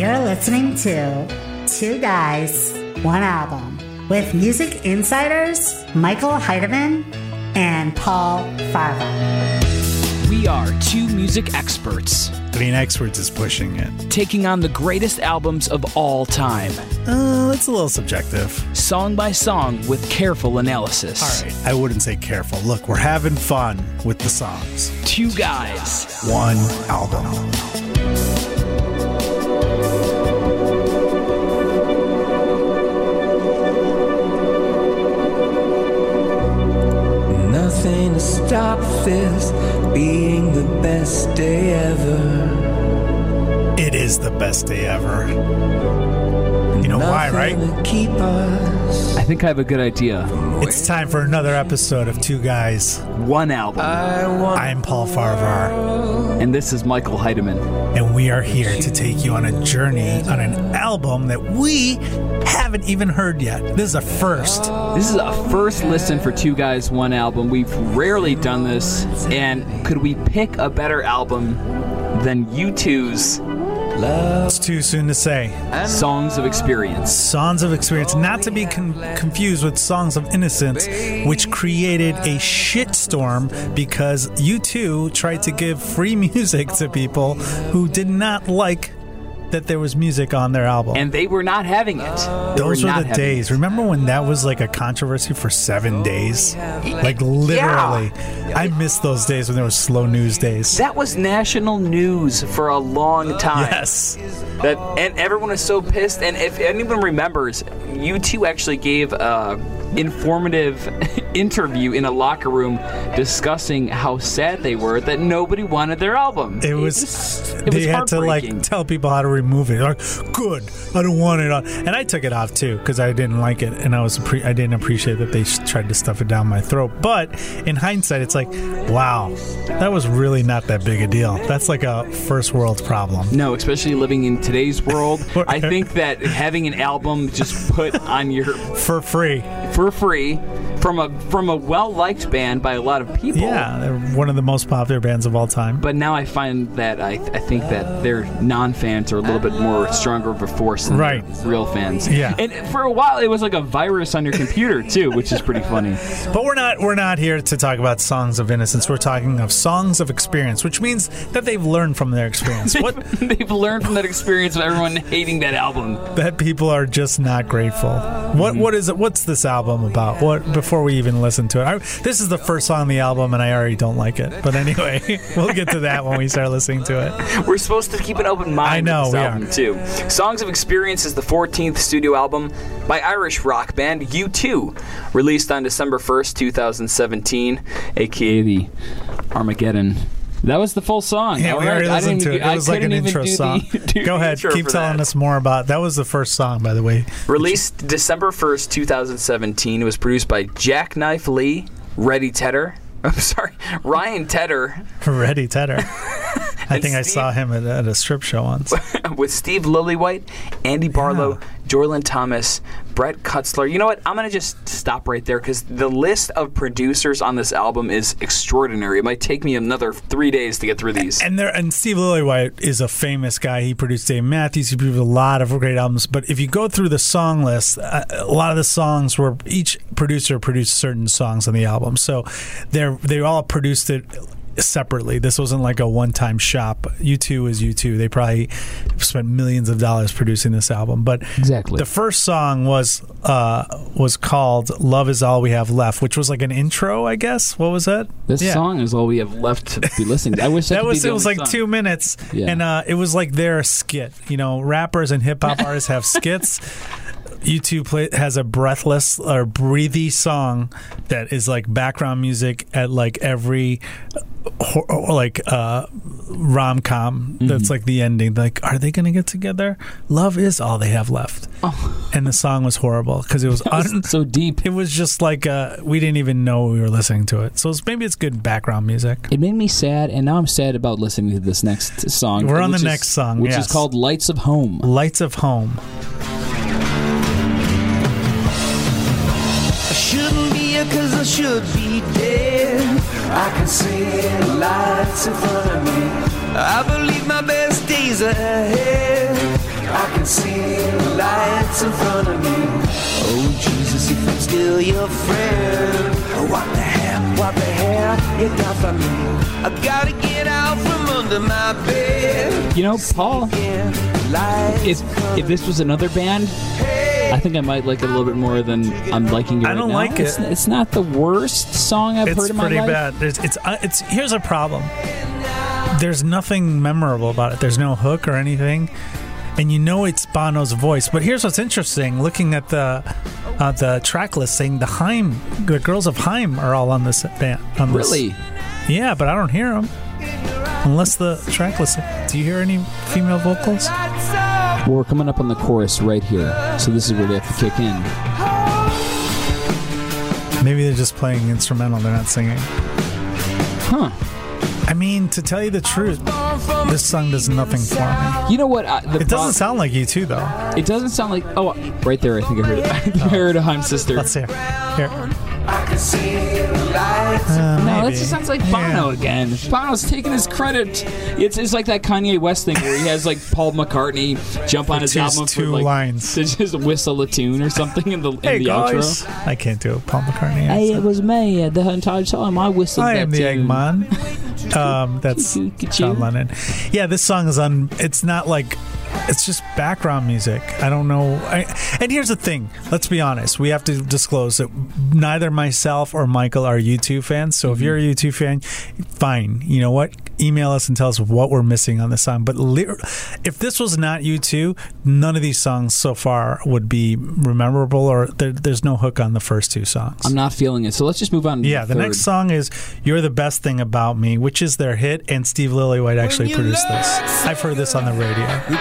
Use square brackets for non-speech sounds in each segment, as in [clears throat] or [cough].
You're listening to Two Guys, One Album with music insiders Michael Heidemann and Paul Farahvar. We are two music experts I mean, experts is pushing it. taking on the greatest albums of all time, Uh, it's a little subjective. song by song with careful analysis. All right, I wouldn't say careful. Look, we're having fun with the songs. Two guys. One album. Stop this being the best day ever. It is the best day ever. You know why, right? Keep us. I think I have a good idea. It's time for another episode of Two Guys. One album. I want I'm Paul Farahvar, and this is Michael Heidemann. and we are here to take you on a journey on an album that we haven't even heard yet. This is a first. This is a first listen for Two Guys, One Album. We've rarely done this, and could we pick a better album than U2's It's too soon to say. Songs of Experience? Songs of Experience, not to be con- confused with Songs of Innocence, which created a shitstorm because U2 tried to give free [laughs] music to people who did not like that there was music on their album. And they were not having it. They Those not were the days. it. Remember when that was like a controversy for seven days? Like literally. I miss those days when there was slow news days. That was national news for a long time. Yes. That and everyone was so pissed. And if anyone remembers, U2 actually gave a informative [laughs] interview in a locker room discussing how sad they were that nobody wanted their album. It was. it they was had to like tell people how to remove it. Like, good, I don't want it on. And I took it off too because I didn't like it, and I was appre- I didn't appreciate that they tried to stuff it down my throat. But in hindsight, it's like, wow, that was really not that big a deal. That's like a first world problem. No, especially living in today's world. [laughs] I think that having an album just put on your For free, for free from a from a well liked band by a lot of people. yeah, they're one of the most popular bands of all time. But now I find that I, I think that their non fans are a little bit more stronger of a force than Right. real fans. Yeah. And for a while, it was like a virus on your computer too, which is pretty funny. But we're not we're not here to talk about songs of innocence. We're talking of songs of experience, which means that they've learned from their experience. What [laughs] They've learned from that experience of everyone hating that album. that people are just not grateful. What mm-hmm. what is it? What's this album about? What before we even listen to it? I, this is the first song on the album, and I already don't like it. But anyway, [laughs] we'll get to that when we start listening to it. We're supposed to keep an open mind I know, we album are. too. Songs of Experience is the 14th studio album by Irish rock band U2, released on December 1st, 2017, aka the Armageddon. That was the full song. Yeah, All we already I listened to it. It I was like an intro do the- song. [laughs] Go ahead, keep telling that. us more about. That was the first song, by the way. Released December 1st, 2017. It was produced by Jacknife Lee, Reddy Tedder. [laughs] I'm sorry, Ryan Tedder, [laughs] Ready, Tedder. I And think I saw him at, at a strip show once. with Steve Lillywhite, Andy Barlow, Jolyon Thomas, Brent Kutzle. You know what? I'm going to just stop right there because the list of producers on this album is extraordinary. It might take me another three days to get through these. And there, and Steve Lillywhite is a famous guy. He produced Dave Matthews. He produced a lot of great albums. But if you go through the song list, uh, a lot of the songs were each producer produced certain songs on the album. So they're they all produced it separately. This wasn't like a one-time shop. U2 is U2. They probably spent millions of dollars producing this album. But Exactly. the first song was uh, was called "Love Is All We Have Left," which was like an intro, I guess. What was that? This Yeah. song is all we have left to be listening to. I wish that, [laughs] that was it was like song. two minutes Yeah. and uh, it was like their skit you know rappers and hip-hop artists have skits [laughs] U2 play, has a breathless or breathy song that is like background music at like every like uh, rom com. That's like the ending. Like, are they going to get together? Love is all they have left. And the song was horrible because it [laughs] was, un- so deep. it was just like uh, we didn't even know we were listening to it. So it's, maybe it's good background music. It made me sad, and now I'm sad about listening to this next song. We're on the is- next song, which yes. is called "Lights of Home." Lights of Home. Here cause I should be dead. I can see lights in front of me. I believe my best days are ahead. I can see the lights in front of me. Oh Jesus, if I'm still your friend, what the hell, what the hell you got for me? I gotta get out from under my bed. You know, Paul, if if this was another band, I think I might like it a little bit more than I'm liking it. I right don't now. like it. It's, it's not the worst song I've it's heard in my pretty life. bad. There's, it's uh, it's here's a problem. There's nothing memorable about it. There's no hook or anything, and you know it's Bono's voice. But here's what's interesting: looking at the uh, the track listing, the Haim, the girls of Haim are all on this band. On this. Really? Yeah, but I don't hear them unless the track listing. Do you hear any female vocals? Well, we're coming up on the chorus right here, so this is where they have to kick in. Maybe they're just playing instrumental. They're not singing. Huh? I mean, to tell you the truth, this song does nothing for me. You know what? I, It doesn't sound like U2, though. It doesn't sound like. Oh, right there. I think I heard it. [laughs] I I oh. heard a Haim sister. Let's hear. Here. Uh, No, that just sounds like. Bono again. Bono's taking his credit. It's, it's like that Kanye West thing where he has like Paul McCartney jump on his album two for like lines. to just whistle a tune or something in the, in Hey the guys, outro. I can't do it. Paul McCartney. Hey, it was me uh, the entire time. I whistled I that am the tune. Eggman. [laughs] um, that's John Lennon. Yeah, this song is on. It's not like. It's just background music. I don't know. I, and here's the thing. Let's be honest. We have to disclose that neither myself or Michael are U2 fans. So if mm-hmm. you're a U2 fan, fine. You know what? Email us and tell us what we're missing on this song. But li- if this was not U2, none of these songs so far would be memorable, or there, there's no hook on the first two songs. I'm not feeling it. So let's just move on. To Yeah, the third. next song is "You're the Best Thing About Me," which is their hit, and Steve Lillywhite actually produced this. I've heard this on the radio. The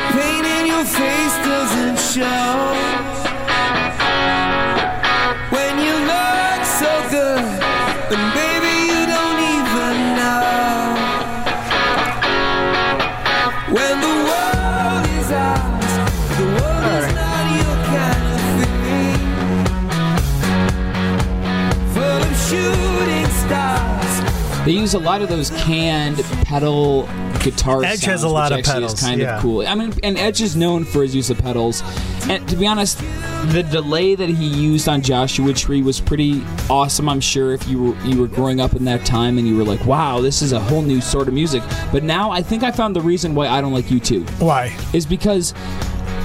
They use a lot of those canned pedal guitar. Edge has sounds, a lot of pedals, Is kind yeah. of cool. I mean, and Edge is known for his use of pedals. And to be honest, the delay that he used on Joshua Tree was pretty awesome. I'm sure if you were you were growing up in that time and you were like, "Wow, this is a whole new sort of music." But now I think I found the reason why I don't like U2 Why? is because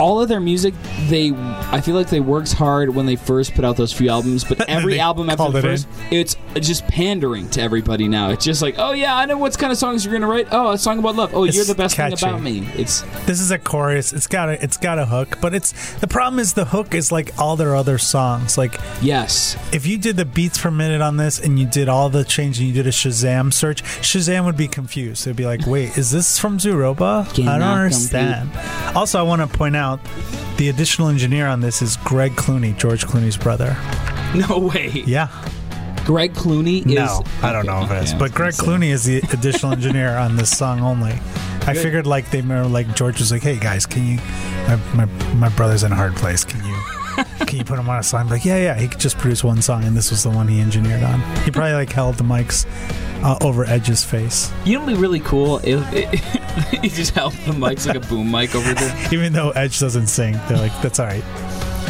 all of their music they I feel like they worked hard when they first put out those few albums, but [laughs] every album after the it in. first, it's just pandering to everybody now. It's just like, oh yeah, I know what kind of songs you're gonna write. Oh, a song about love. Oh, It's you're the best catchy. thing about me. It's This is a chorus. It's got a it's got a hook, but it's the problem is the hook is like all their other songs. Like yes, if you did the beats per minute on this and you did all the change and you did a Shazam search, Shazam would be confused. It'd be like, wait, is this from Zooropa? I don't understand. Also, I want to point out the additional engineer on this is Greg Clooney, George Clooney's brother. no way. Yeah. Greg Clooney is. No, I don't know if it is. But Greg say. Clooney is the additional [laughs] engineer on this song only. I Good. figured like they were like George was like, "Hey guys, can you? My my, my brother's in a hard place. Can you?" [laughs] Can you put him on a song? Like, yeah, yeah. He could just produce one song, and this was the one he engineered on. He probably like held the mics uh, over Edge's face, You know, what'd be really cool. if it, [laughs] he just held the mics like a boom mic over there. even though Edge doesn't sing. They're like, that's all right.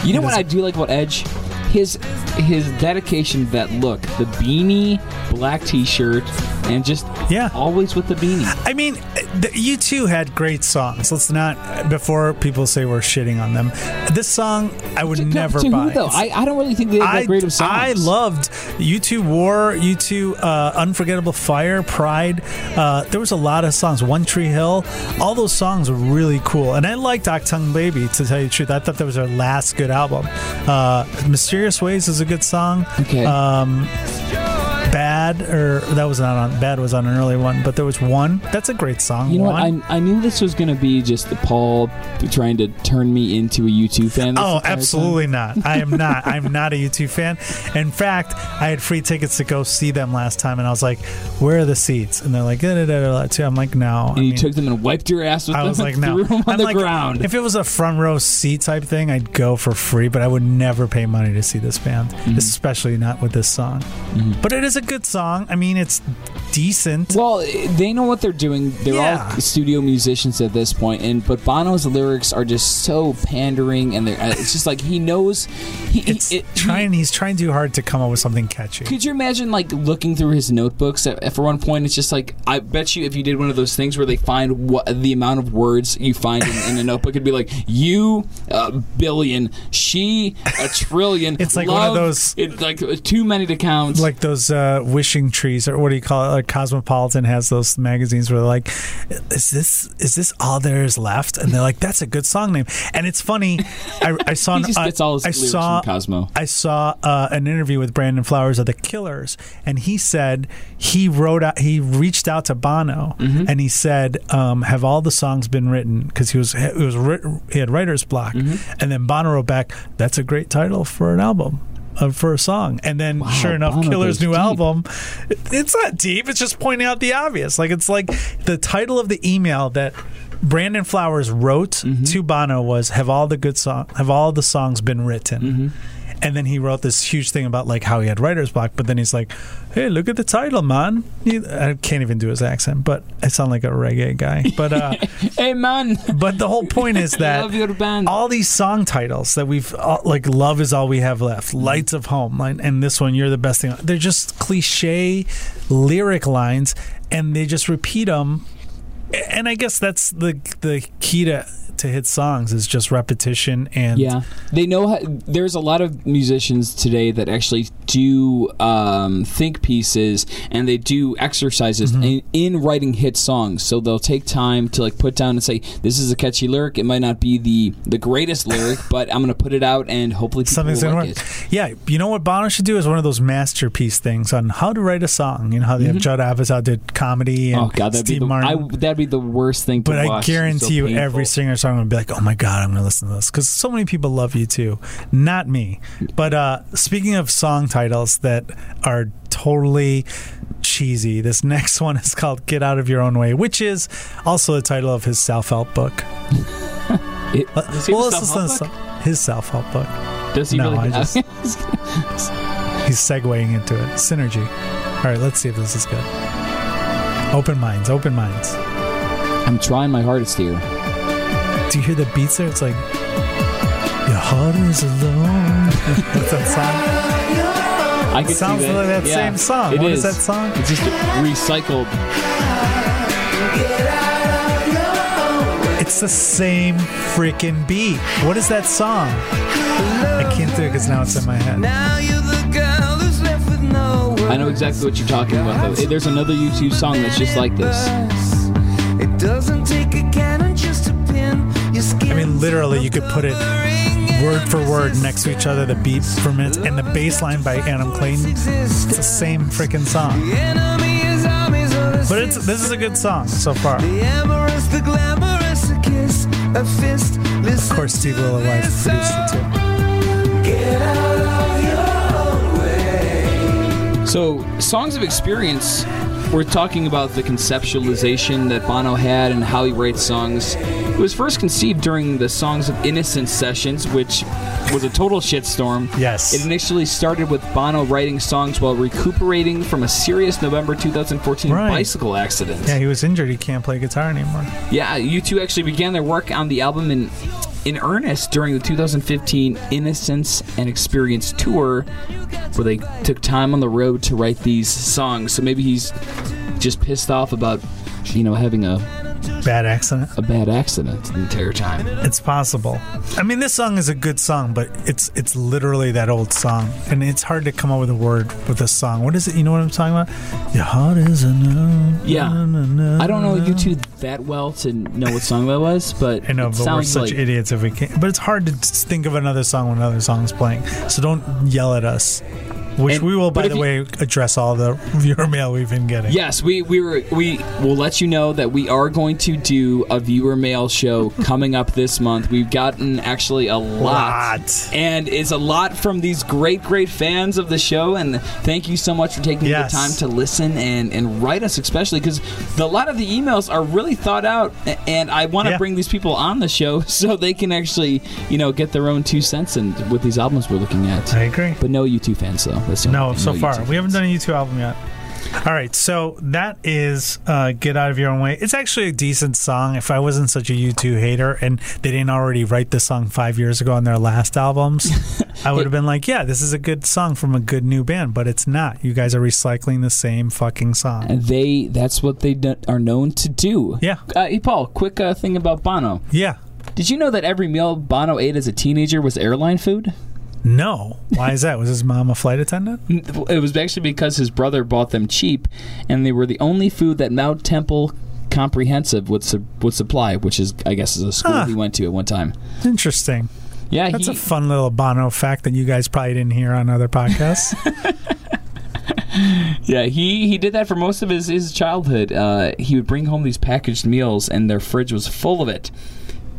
You know what I do like about Edge? His his dedication to that look, the beanie, black T-shirt, and just Yeah. always with the beanie. I mean, the, U2 had great songs. Let's not before people say we're shitting on them. This song I would To- never to buy. Who, though? I, I don't really think they I, great of songs. I loved U2 War, U2 uh, Unforgettable Fire, Pride. Uh, there was a lot of songs. One Tree Hill. All those songs were really cool. And I liked Achtung Baby, to tell you the truth. I thought that was their last good album. Uh, Mysterious Ways is a good song. Okay. Um, Bad, or that was not on, Bad was on an early one, but there was one. That's a great song. you know what? I, I knew this was going to be just Paul trying to turn me into a U2 fan. Oh, entire time. absolutely not. [laughs] I am not. I'm not a U2 fan. In fact, I had free tickets to go see them last time, and I was like, "Where are the seats?" And they're like, da, da, da, da. "I'm like, no." And I you mean, took them and wiped your ass with I them was like, [laughs] no. on I'm the like, ground. If it was a front row seat type thing, I'd go for free, but I would never pay money to see this band, Mm-hmm. especially not with this song. But it is a good song. Song. I mean, it's decent. Well, they know what they're doing. They're Yeah. all studio musicians at this point, and but Bono's lyrics are just so pandering, and they're, uh, it's just like he knows. He, he- It's it- trying. He's trying too hard to come up with something catchy. Could you imagine like looking through his notebooks at, for one point? It's just like I bet you if you did one of those things where they find what the amount of words you find in, in a [laughs] notebook, it'd be like you a billion, she a trillion. It's like one of those- It's like too many to count. like those uh, wishing trees, or what do you call it? Like Cosmopolitan has those magazines where they're like, "Is this is this all there is left?" And they're like, "That's a good song name." And it's funny. I, I [laughs] saw. an- gets all I saw. Cosmo. I saw uh, an interview with Brandon Flowers of the Killers, and he said he wrote out, he reached out to Bono, Mm-hmm. and he said, um, "Have all the songs been written?" Because he was it was he had writer's block, Mm-hmm. and then Bono wrote back, "That's a great title for an album." Uh, for a song, and then Wow, sure enough, Bono Killer's new deep. album. It's not deep. It's just pointing out the obvious. Like it's like the title of the email that Brandon Flowers wrote Mm-hmm. to Bono was "Have all the good song Have all the songs been written?" Mm-hmm. And then he wrote this huge thing about like how he had writer's block, but then he's like, "Hey, look at the title, man." I can't even do his accent, but I sound like a reggae guy. But uh, [laughs] hey man, but the whole point is [laughs] that love your band. all these song titles that we've all, like love is all we have left lights of home like, and this one you're the best thing they're just cliche lyric lines and they just repeat them and i guess that's the the key to to hit songs is just repetition and Yeah, they know. How, there's a lot of musicians today that actually do um, think pieces and they do exercises Mm-hmm. in, in writing hit songs. So they'll take time to like put down and say, "This is a catchy lyric. It might not be the the greatest lyric, [laughs] but I'm going to put it out and hopefully people Something's gonna like work. it." Yeah, you know what Bono should do is one of those masterpiece things on how to write a song. You know how they have Judd Apatow did comedy and Mm-hmm. Oh god, Steve be the Martin. I, that'd be the worst thing to But I watch. So guarantee you, every painful. singer songwriter would be like, "Oh my god, I'm going to listen to this," because so many people love U2. Not me, but uh, speaking of song titles that are totally cheesy, this [laughs] next one is called "Get Out of Your Own Way," which is also the title of his self-help book. [laughs] It- does he have well, let's listen to self-help some- his self-help book. book? Does he No, really? I just- [laughs] He's segueing into it. Synergy. All right, let's see if this is good. Open minds, open minds. I'm trying my hardest here. Do you hear the beats there? It's like your heart is alone. [laughs] What's that song? I could sounds see that. like that Yeah, same song. It What is is that song? It's just recycled. It's the same freaking beat. What is that song? I can't do it because now it's in my head. Now you're the girl who's left with no I know exactly what you're talking about, though. There's another U2 song that's just like this. I mean, literally, you could put it word for word next to each other, the beat for minutes, and the bass line by Adam Clayton. It's the same freaking song. The enemy is armies of the But it's this is a good song so far. The glamorous, a kiss, a fist. Of course, Steve Lillywhite produced it too. Get out of your way. So, Songs of Experience, we're talking about the conceptualization that Bono had and how he writes songs. It was first conceived during the Songs of Innocence sessions, which was a total shitstorm. Yes. It initially started with Bono writing songs while recuperating from a serious November 2014 Right. bicycle accident. Yeah, he was injured. He can't play guitar anymore. Yeah, U2 actually began their work on the album in in earnest during the 2015 Innocence and Experience tour, where they took time on the road to write these songs. So maybe he's just pissed off about, you know, having a, Bad accident. a bad accident the entire time. It's possible. I mean, this song is a good song, but it's it's literally that old song, and it's hard to come up with a word with a song. What is it? You know what I'm talking about? Your heart is a no. Yeah. na, na, na, I don't know U2 that well to know what song that was, but I know, but we're such like idiots if we can't. But it's hard to think of another song when another song's playing. So don't yell at us. Which And- we will, by the you- way, address all the [laughs] viewer mail we've been getting. Yes, we we were we will let you know that we are going to do a viewer mail show [laughs] coming up this month. We've gotten actually a lot, Lot. and it's a lot from these great great fans of the show. And thank you so much for taking Yes. the time to listen and and write us, especially because a lot of the emails are really thought out. And I want to Yeah. bring these people on the show [laughs] so they can actually you know get their own two cents and with these albums we're looking at. I agree. But no U2 fans though. That's No, so far we haven't done a U2 album yet. All right, so that is uh, "Get Out of Your Own Way." It's actually a decent song. If I wasn't such a U2 hater and they didn't already write this song five years ago on their last albums, [laughs] I would have been like, "Yeah, this is a good song from a good new band." But it's not. You guys are recycling the same fucking song. And they that's what they do- are known to do. Yeah. Uh, hey, Paul, quick uh, thing about Bono. Yeah. Did you know that every meal Bono ate as a teenager was airline food? No. Why is that? Was his mom a flight attendant? It was actually because his brother bought them cheap, and they were the only food that Mount Temple Comprehensive would su- would supply, which is I guess is a school Huh. he went to at one time. Interesting. Yeah, That's he, a fun little Bono fact that you guys probably didn't hear on other podcasts. [laughs] yeah he he did that for most of his his childhood. Uh, he would bring home these packaged meals, and their fridge was full of it.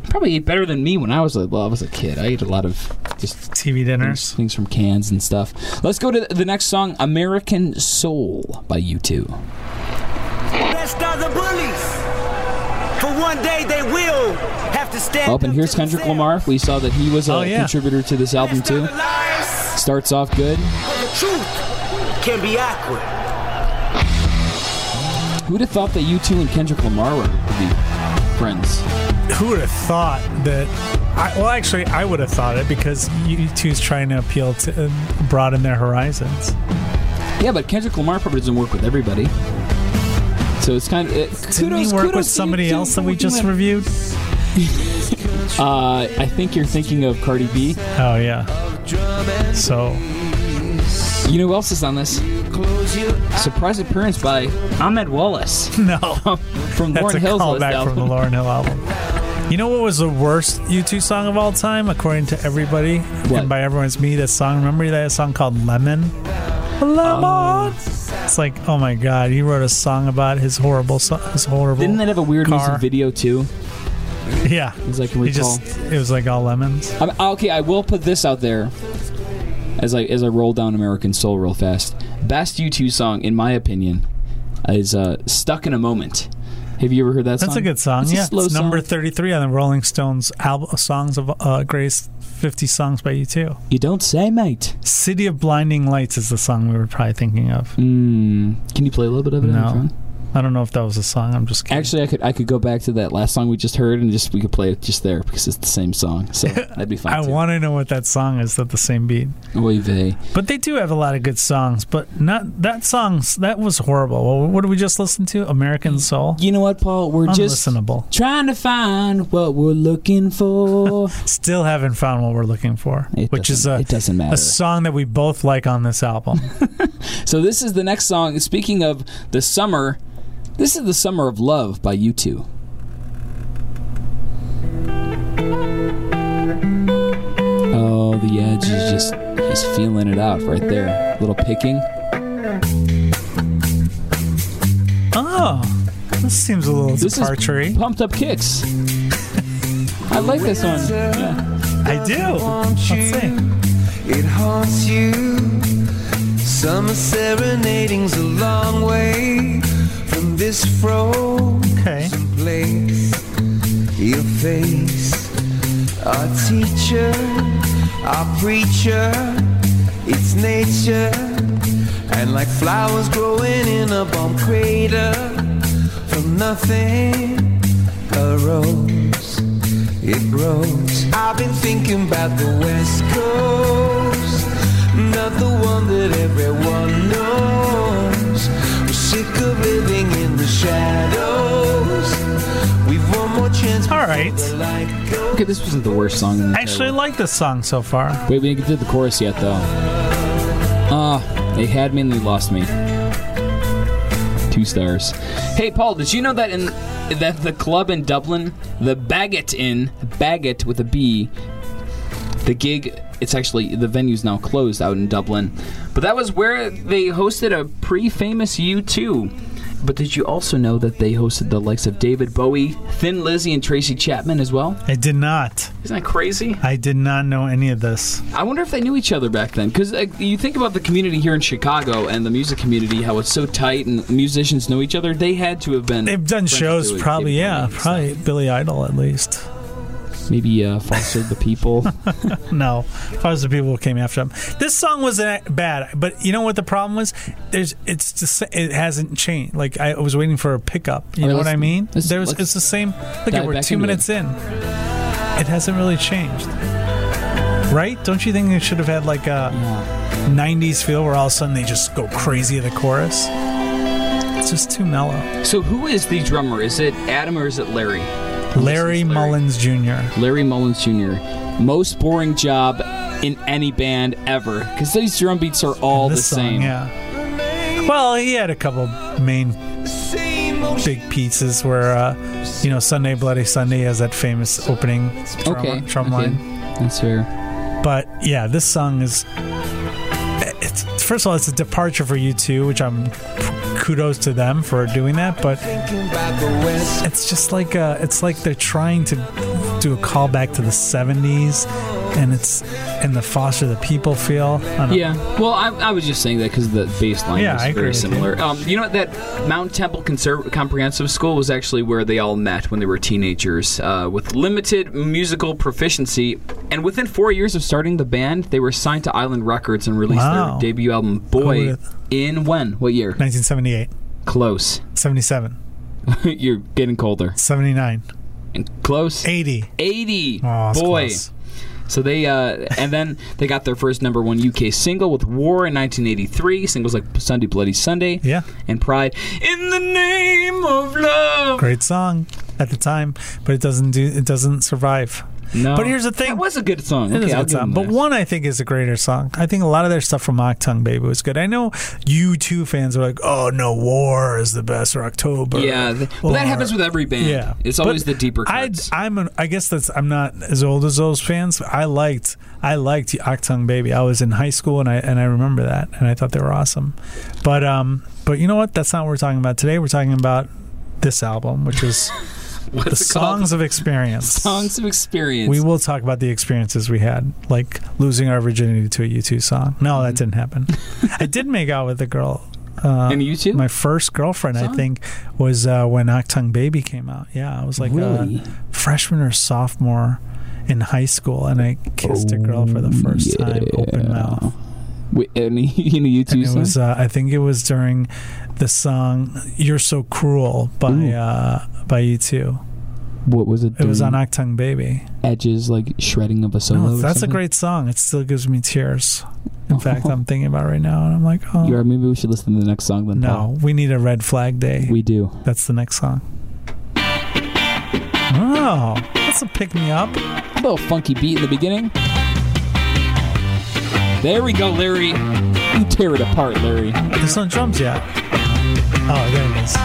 Probably ate better than me when I was a well, I was a kid. I ate a lot of just TV dinners. things from cans and stuff. Let's go to the next song, "American Soul" by U2. Best of the bullies. For one day they will have to stand Oh, and here's Kendrick themselves. Lamar. We saw that he was a Oh, yeah. contributor to this album too. Starts off good. the truth can be awkward. Who'd have thought that U2 and Kendrick Lamar would be friends? Who would have thought that? I, well, actually, I would have thought it because U2's trying to appeal to uh, broaden their horizons. Yeah, but Kendrick Lamar probably doesn't work with everybody. So it's kind of it, kudos, Didn't he work with somebody else that we just reviewed? [laughs] Uh, I think you're thinking of Cardi B. Oh yeah. So You know who else is on this? Surprise appearance by Ahmed Wallace [laughs] no, from that's Lauren a Hill's list callback album. from the Lauryn Hill album. You know what was the worst U2 song of all time, according to everybody? What? And by everyone's me, that song. Remember that song called Lemon? Lemon. Um, it's like, oh my god, he wrote a song about his horrible, so- his horrible. Didn't that have a weird car. music video too? Yeah. As I can He recall. just, it was like all lemons. I'm, okay, I will put this out there as I as I roll down American Soul real fast. Best U2 song, in my opinion, is uh, "Stuck in a Moment." Have you ever heard that song? That's a good song. It's yeah, it's number 33 on the Rolling Stones album, songs of uh, greatest 50 songs by you too. You don't say, mate. City of Blinding Lights is the song we were probably thinking of. Mm, can you play a little bit of it? No. I don't know if that was a song. I'm just kidding. Actually, I could I could go back to that last song we just heard and just we could play it just there because it's the same song. So [laughs] that'd be fine. I want to know what that song is That the same beat. Oy vey. But they do have a lot of good songs, but not that songs that was horrible. Well, what did we just listen to? American Soul. You know what, Paul? We're just Unlistenable. trying to find what we're looking for. [laughs] Still haven't found what we're looking for, It which is a it doesn't matter. a song that we both like on this album. [laughs] So this is the next song. Speaking of the summer, this is the summer of love by U2. Oh, the edge is just he's feeling it out right there. Little picking. oh, this seems a little This departure is pumped up kicks. I like this one. Yeah. I do. Let's see. It haunts you. Summer serenading's a long way this frozen Okay. place. Your face, our teacher, our preacher, it's nature. And like flowers growing in a bomb crater, from nothing, a rose, it grows. I've been thinking about the West Coast, not the one that everyone knows. We're sick of living in the shadows. We've one more chance. All right. before the light goes. Okay, this wasn't the worst song. In the Actually, I like this song so far. Wait, we didn't get to the chorus yet, though. Ah, they had me and they lost me. Two stars. Hey, Paul, did you know that in that the club in Dublin, the Baggot Inn, Bagot with a B, the gig, it's actually the venue's now closed out in Dublin, but that was where they hosted a pre-famous U2. But did you also know that they hosted the likes of David Bowie, Thin Lizzy, and Tracy Chapman as well? I did not. Isn't that crazy? I did not know any of this. I wonder if they knew each other back then. Because uh, you think about the community here in Chicago and the music community, how it's so tight and musicians know each other. They had to have been. They've done shows, probably, David yeah, Bowie probably. Billy Idol at least. Maybe uh, Foster the People. [laughs] No, Fathers the People came after him. This song wasn't bad, but you know what the problem was? There's it's just it hasn't changed. Like I was waiting for a pickup. You Oh, know what I mean? let's- There was it's the same. Look at we're two into minutes in. It hasn't really changed, right? Don't you think it should have had like a Yeah. '90s feel where all of a sudden they just go crazy at the chorus? It's just too mellow. So who is the drummer? Is it Adam or is it Larry? Larry Mullins Jr. Larry Mullins Jr. Most boring job in any band ever because these drum beats are all the song, same. Yeah. Well, he had a couple main big pieces where, uh, you know, Sunday Bloody Sunday has that famous opening drum, Okay, drum okay. line. That's fair. But yeah, this song is. It's first of all, it's a departure for U2, which I'm kudos to them for doing that. But it's just like uh, it's like they're trying to do a callback to the '70s, and it's and the Foster the People feel. I don't know. Yeah. Well, I, I was just saying that because the bass line Yeah, was I very with you. similar. Um, you know what? That Mount Temple Conserv- Comprehensive School was actually where they all met when they were teenagers, uh, with limited musical proficiency. And within four years of starting the band, they were signed to Island Records and released Wow. their debut album "Boy." Would've- In when? What year? 1978, Close. 77, [laughs] You're getting colder. 79, And close. 80. 80. Oh, Boy. close. So they uh, and then they got their first number one UK single with "War" in 1983. Singles like "Sunday Bloody Sunday" Yeah. and "Pride." In the name of love. Great song at the time, but it doesn't do it doesn't survive. No, But here's the thing. That was a good song. It okay, is a good song. But one I think is a greater song. I think a lot of their stuff from Achtung Baby was good. I know U2 fans are like, "Oh no, War is the best," or October. Yeah, th- well, that happens with every band. Yeah, it's But always the deeper I, cuts. I'm. An, I guess that's. I'm not as old as those fans. I liked. I liked Achtung Baby. I was in high school and I and I remember that and I thought they were awesome. But um. But you know what? That's not what we're talking about today. We're talking about this album, which is [laughs] [laughs] What's the it called? songs of experience. Songs of experience. We will talk about the experiences we had, like losing our virginity to a U2 song. No, Mm-hmm. that didn't happen. [laughs] I did make out with a girl. Uh, and you too. my first girlfriend, I think, was uh, when Achtung Baby came out. Yeah, I was like really? a freshman or sophomore in high school, and I kissed a girl for the first time, open mouth. Wait, any [laughs] in a And YouTube it song? was, uh, I think, it was during the song "You're So Cruel" by uh, by U2. what was it? It was on during Achtung Baby. Edges, like shredding of a solo. No, or that's a great song. It still gives me tears. In oh. fact, I'm thinking about it right now, and I'm like, oh You are, maybe we should listen to the next song then. Paul. no, we need a red flag day. we do. That's the next song. Oh, that's a pick me up. A little funky beat in the beginning. There we go, Larry. You tear it apart, Larry. There's no drums yet. Oh, there it is.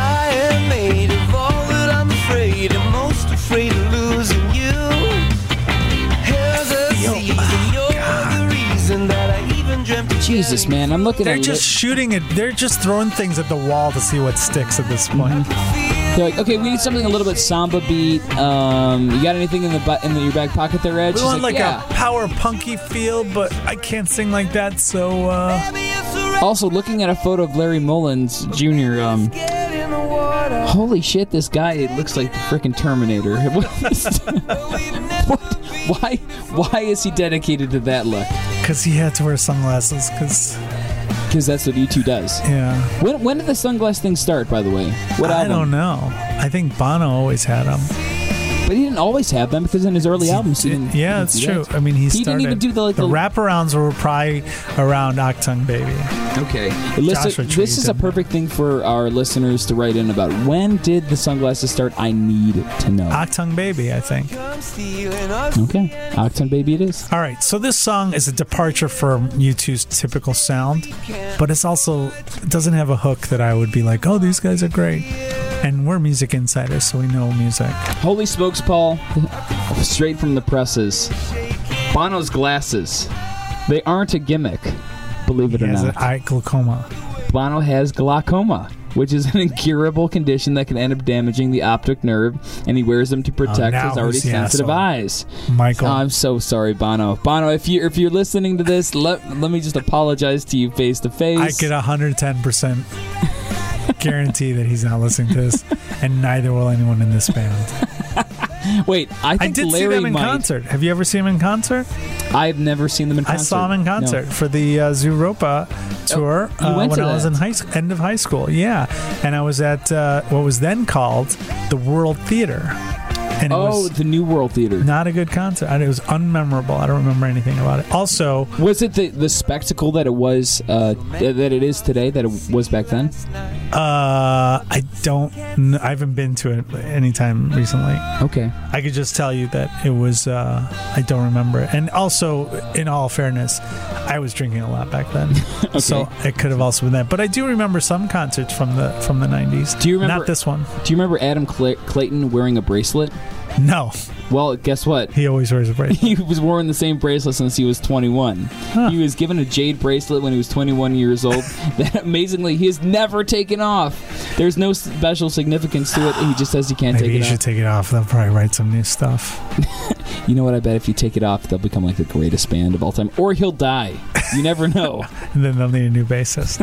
Jesus, man, I'm looking at it. They're at just shooting it. They're just throwing things at the wall to see what sticks at this point. They're like, okay, we need something a little bit samba beat. Um, you got anything in the bu- in the, your back pocket there, Ed? We She's want like yeah. a power punky feel, but I can't sing like that. So uh, Maybe it's a Also, looking at a photo of Larry Mullins Jr. Um, get in the water. holy shit, this guy looks like the freaking Terminator. [laughs] What? [laughs] Why? Why is he dedicated to that look? because he had to wear sunglasses. Because Because that's what U2 does. yeah, When, when did the sunglass thing start, by the way? What I album? don't know. I think Bono always had them. But he didn't always have them because in his early albums, he didn't. yeah, he it's didn't do true. that. I mean, he, He started. didn't even do the like the wraparounds were probably around Achtung Baby. Okay, Listen, this is a perfect thing for our listeners to write in about. When did the sunglasses start? I need to know. Achtung Baby, I think. Okay, Achtung Baby, it is. All right, so this song is a departure from U2's typical sound, but it's also it doesn't have a hook that I would be like, "Oh, these guys are great." [laughs] And we're music insiders, so we know music. Holy smokes, Paul! Straight from the presses. Bono's glasses. They aren't a gimmick, believe it He or has not. an eye glaucoma. Bono has glaucoma, which is an incurable condition that can end up damaging the optic nerve, and he wears them to protect oh, now his already sensitive asshole? eyes. Michael. Oh, I'm so sorry, Bono. Bono, if you if you're listening to this, let let me just apologize to you face to face. I get 110% guarantee that he's not listening to this, and neither will anyone in this band. Wait, I I did Larry see them in might. concert. Have you ever seen them in concert? I've never seen them in concert. I saw them in No. concert for the uh, Zooropa tour you uh, when I was in high end of high school. Yeah, and I was at uh, what was then called the World Theater, and it Oh, was the New World Theater. not a good concert. It was unmemorable. I don't remember anything about it. Also, Was it the, the spectacle that it was uh, that it is today that it was back then? uh, I don't. I haven't been to it anytime recently. Okay. I could just tell you that it was. Uh, I don't remember. it. And also, in all fairness, I was drinking a lot back then, [laughs] so it could have also been that. But I do remember some concerts from the from the nineties. Do you remember- Not this one. Do you remember Adam Cla- Clayton wearing a bracelet? No, Well, guess what? he always wears a [laughs] bracelet. He was wearing the same bracelet since he was 21. He was given a jade bracelet when he was 21 years old [laughs] that amazingly he has never taken off. There's no special significance to it. He just says he can't Maybe take you it should take it off. They'll probably write some new stuff. [laughs] You know what? I bet if you take it off, they'll become like the greatest band of all time. Or he'll die. You never know. and then they'll need a new bassist.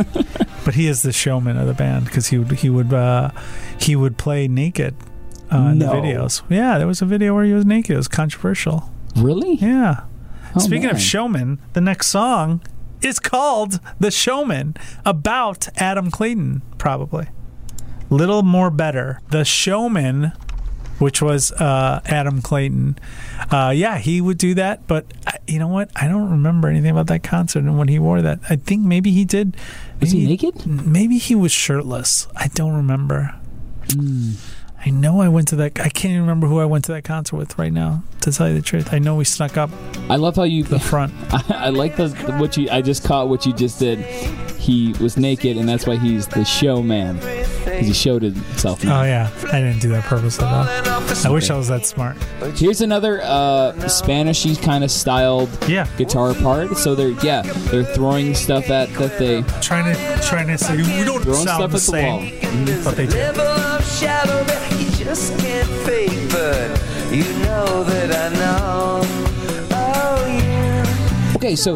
but he is the showman of the band because he would he would uh, he would play naked uh, in No. the videos. Yeah, there was a video where he was naked. It was controversial. really? Yeah. Oh, Speaking man. of showmen, the next song is called "The Showman" about Adam Clayton, probably. Little more better. The Showman, which was uh, Adam Clayton. Uh, yeah, he would do that, but I, you know what? I don't remember anything about that concert and when he wore that. I think maybe he did. Was he maybe- naked? Maybe he was shirtless. I don't remember. Hmm. I know I went to that. I can't even remember who I went to that concert with right now. To tell you the truth, I know we snuck up I love how you. the front. I, [laughs] I like the what you. I just caught what you just did. He was naked, and that's why he's the showman. 'Cause he showed himself. Oh yeah, I didn't do that purposely though. I wish I was that smart. Here's another uh, Spanishy kind of styled Yeah, guitar part. So they're yeah, they're throwing stuff at that they trying to trying to say we don't throwing sound stuff the at the wall. same, but they do. Level of shadow that you just can't fake, but you know that I know. Oh yeah. Okay, so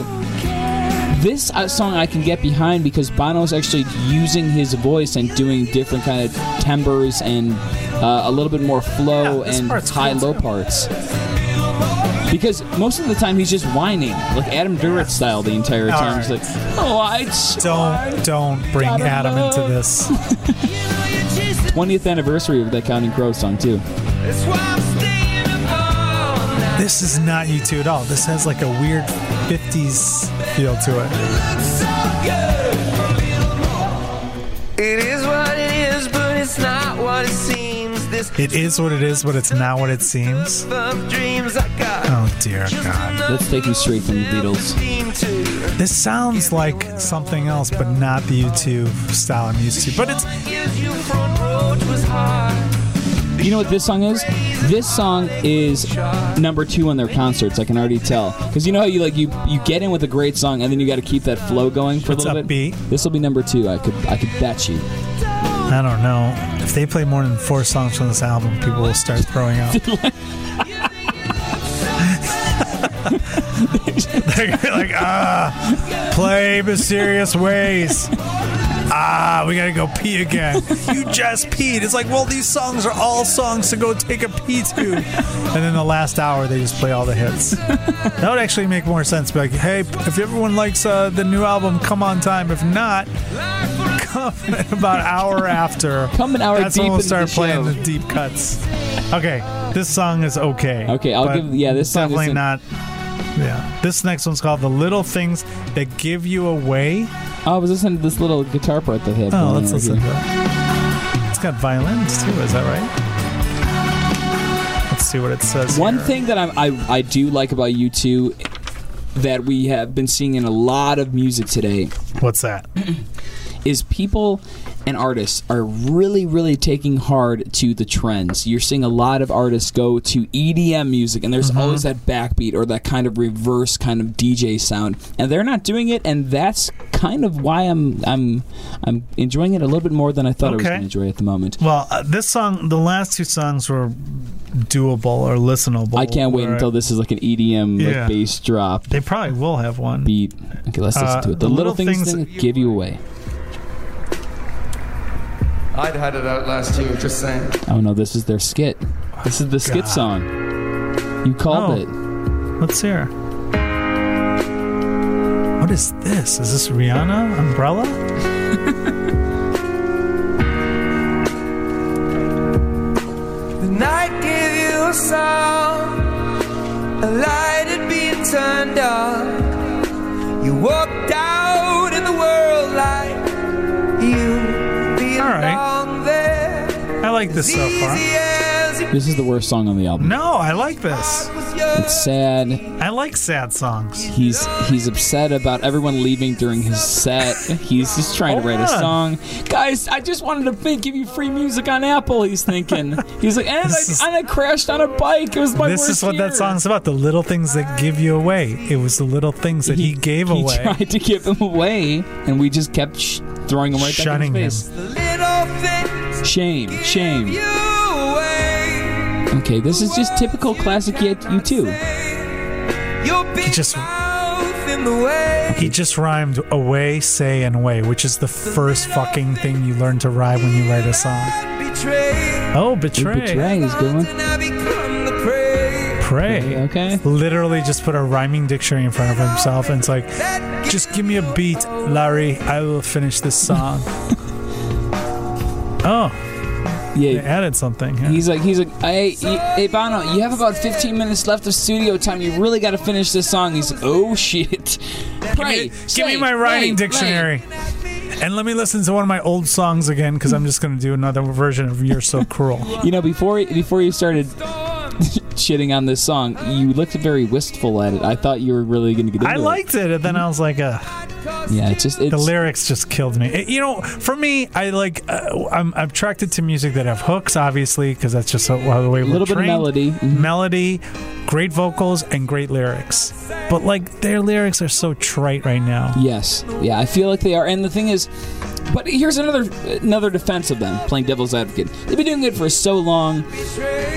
this uh, song I can get behind because Bono's actually using his voice and doing different kind of timbres and uh, a little bit more flow Yeah, and part's cool, high-low too. parts. Because most of the time he's just whining, like Adam Duritz style, the entire All time. He's like, "Oh, I Don't don't bring Gotta Adam into this. [laughs] 20th anniversary of that Counting Crow song too." That's why I'm staying up all night. This is not U2 at all. This has like a weird '50s feel to it. It is what it is, but it's not what it seems. This It is what it is, but it's not what it seems. dreams I got. Oh dear God. Let's take you straight from the Beatles. This sounds like something else, but not the U2 style I'm used to. But it's Years you was hard. You know what this song is? This song is number two on their concerts. I can already tell because you know how you like you you get in with a great song and then you got to keep that flow going for It's a little bit. This will be number two. I could I could bet you. I don't know. If they play more than four songs from this album, people will start throwing up. [laughs] [laughs] They're like, ah, play mysterious ways. [laughs] Ah, we gotta go pee again. [laughs] You just peed. It's like, well, these songs are all songs to go take a pee to. And then the last hour, they just play all the hits. [laughs] That would actually make more sense. Be like, hey, if everyone likes uh, the new album, come on time. If not, come [laughs] about an hour after. Come an hour That's deep when we'll start the playing show. the deep cuts. Okay, this song is okay. Okay, I'll give- yeah, this song definitely isn't- not. Yeah, this next one's called "The Little Things That Give You Away." Oh, I was listening to this little guitar part that have. Oh, let's right listen to that. It's got violins too. Is that right? Let's see what it says. One here. thing that I'm, I I do like about U2 that we have been seeing in a lot of music today What's that? [clears throat] is people and artists are really, really taking hard to the trends. You're seeing a lot of artists go to EDM music, and there's always that backbeat or that kind of reverse kind of DJ sound, and they're not doing it, and that's kind of why I'm I'm I'm enjoying it a little bit more than I thought I was going to enjoy at the moment. Well, uh, this song, the last two songs were doable or listenable. I can't wait until this is like an EDM Yeah. like bass drop They probably will have one. beat. Okay, let's listen Uh, to it. The, the little, little things, things that give you away. I'd had it out last year, just saying. Oh no, this is their skit. This is the skit song. You called Oh. it. Let's hear. What is this? Is this Rihanna Umbrella? The night gave you a song, a light had been turned on. You walked out belong there. I like this so far. Easy as it This is the worst song on the album. No, I like this. It's sad. I like sad songs. He's he's upset about everyone leaving during his set. He's just trying to Hold write a song. Guys, I just wanted to think, give you free music on Apple. He's thinking. [laughs] He's like, and I, is- and I crashed on a bike. It was my this is what year." that song's about. The little things that give you away. It was the little things that he, gave he away. tried to give them away, and we just kept sh- throwing them right Shunning back in his face. Things Shame, shame. Okay, this is just typical classic yet U2. Your big just- mouth in the way. He just rhymed away, say, and away, which is the first fucking thing you learn to rhyme when you write a song. Oh, betray. Betray is going. And I become the prey. Pray. Okay. Literally just put a rhyming dictionary in front of himself and it's like, just give me a beat, Larry. I will finish this song. [laughs] oh, they Yeah. added something. here. He's like, he's like, hey, hey, Bono, you have about 15 minutes left of studio time. You really got to finish this song. He's like, oh shit. Pray, Give say, me my writing dictionary. And let me listen to one of my old songs again because I'm just going to do another version of You're So Cruel. You know, before before you started [laughs] shitting on this song, you looked very wistful at it. I thought you were really going to get into it. I liked it, and then I was like, uh, Yeah, it's just it's the lyrics just killed me. It- you know, for me, I like, uh, I'm, I'm attracted to music that have hooks, obviously, because that's just how, how the way a we're little bit of trained. melody. Mhm. melody, great vocals, and great lyrics. But like their lyrics are so trite right now. Yes, yeah, I feel like they are. And the thing is, but here's another another defense of them playing devil's advocate. They've been doing it for so long,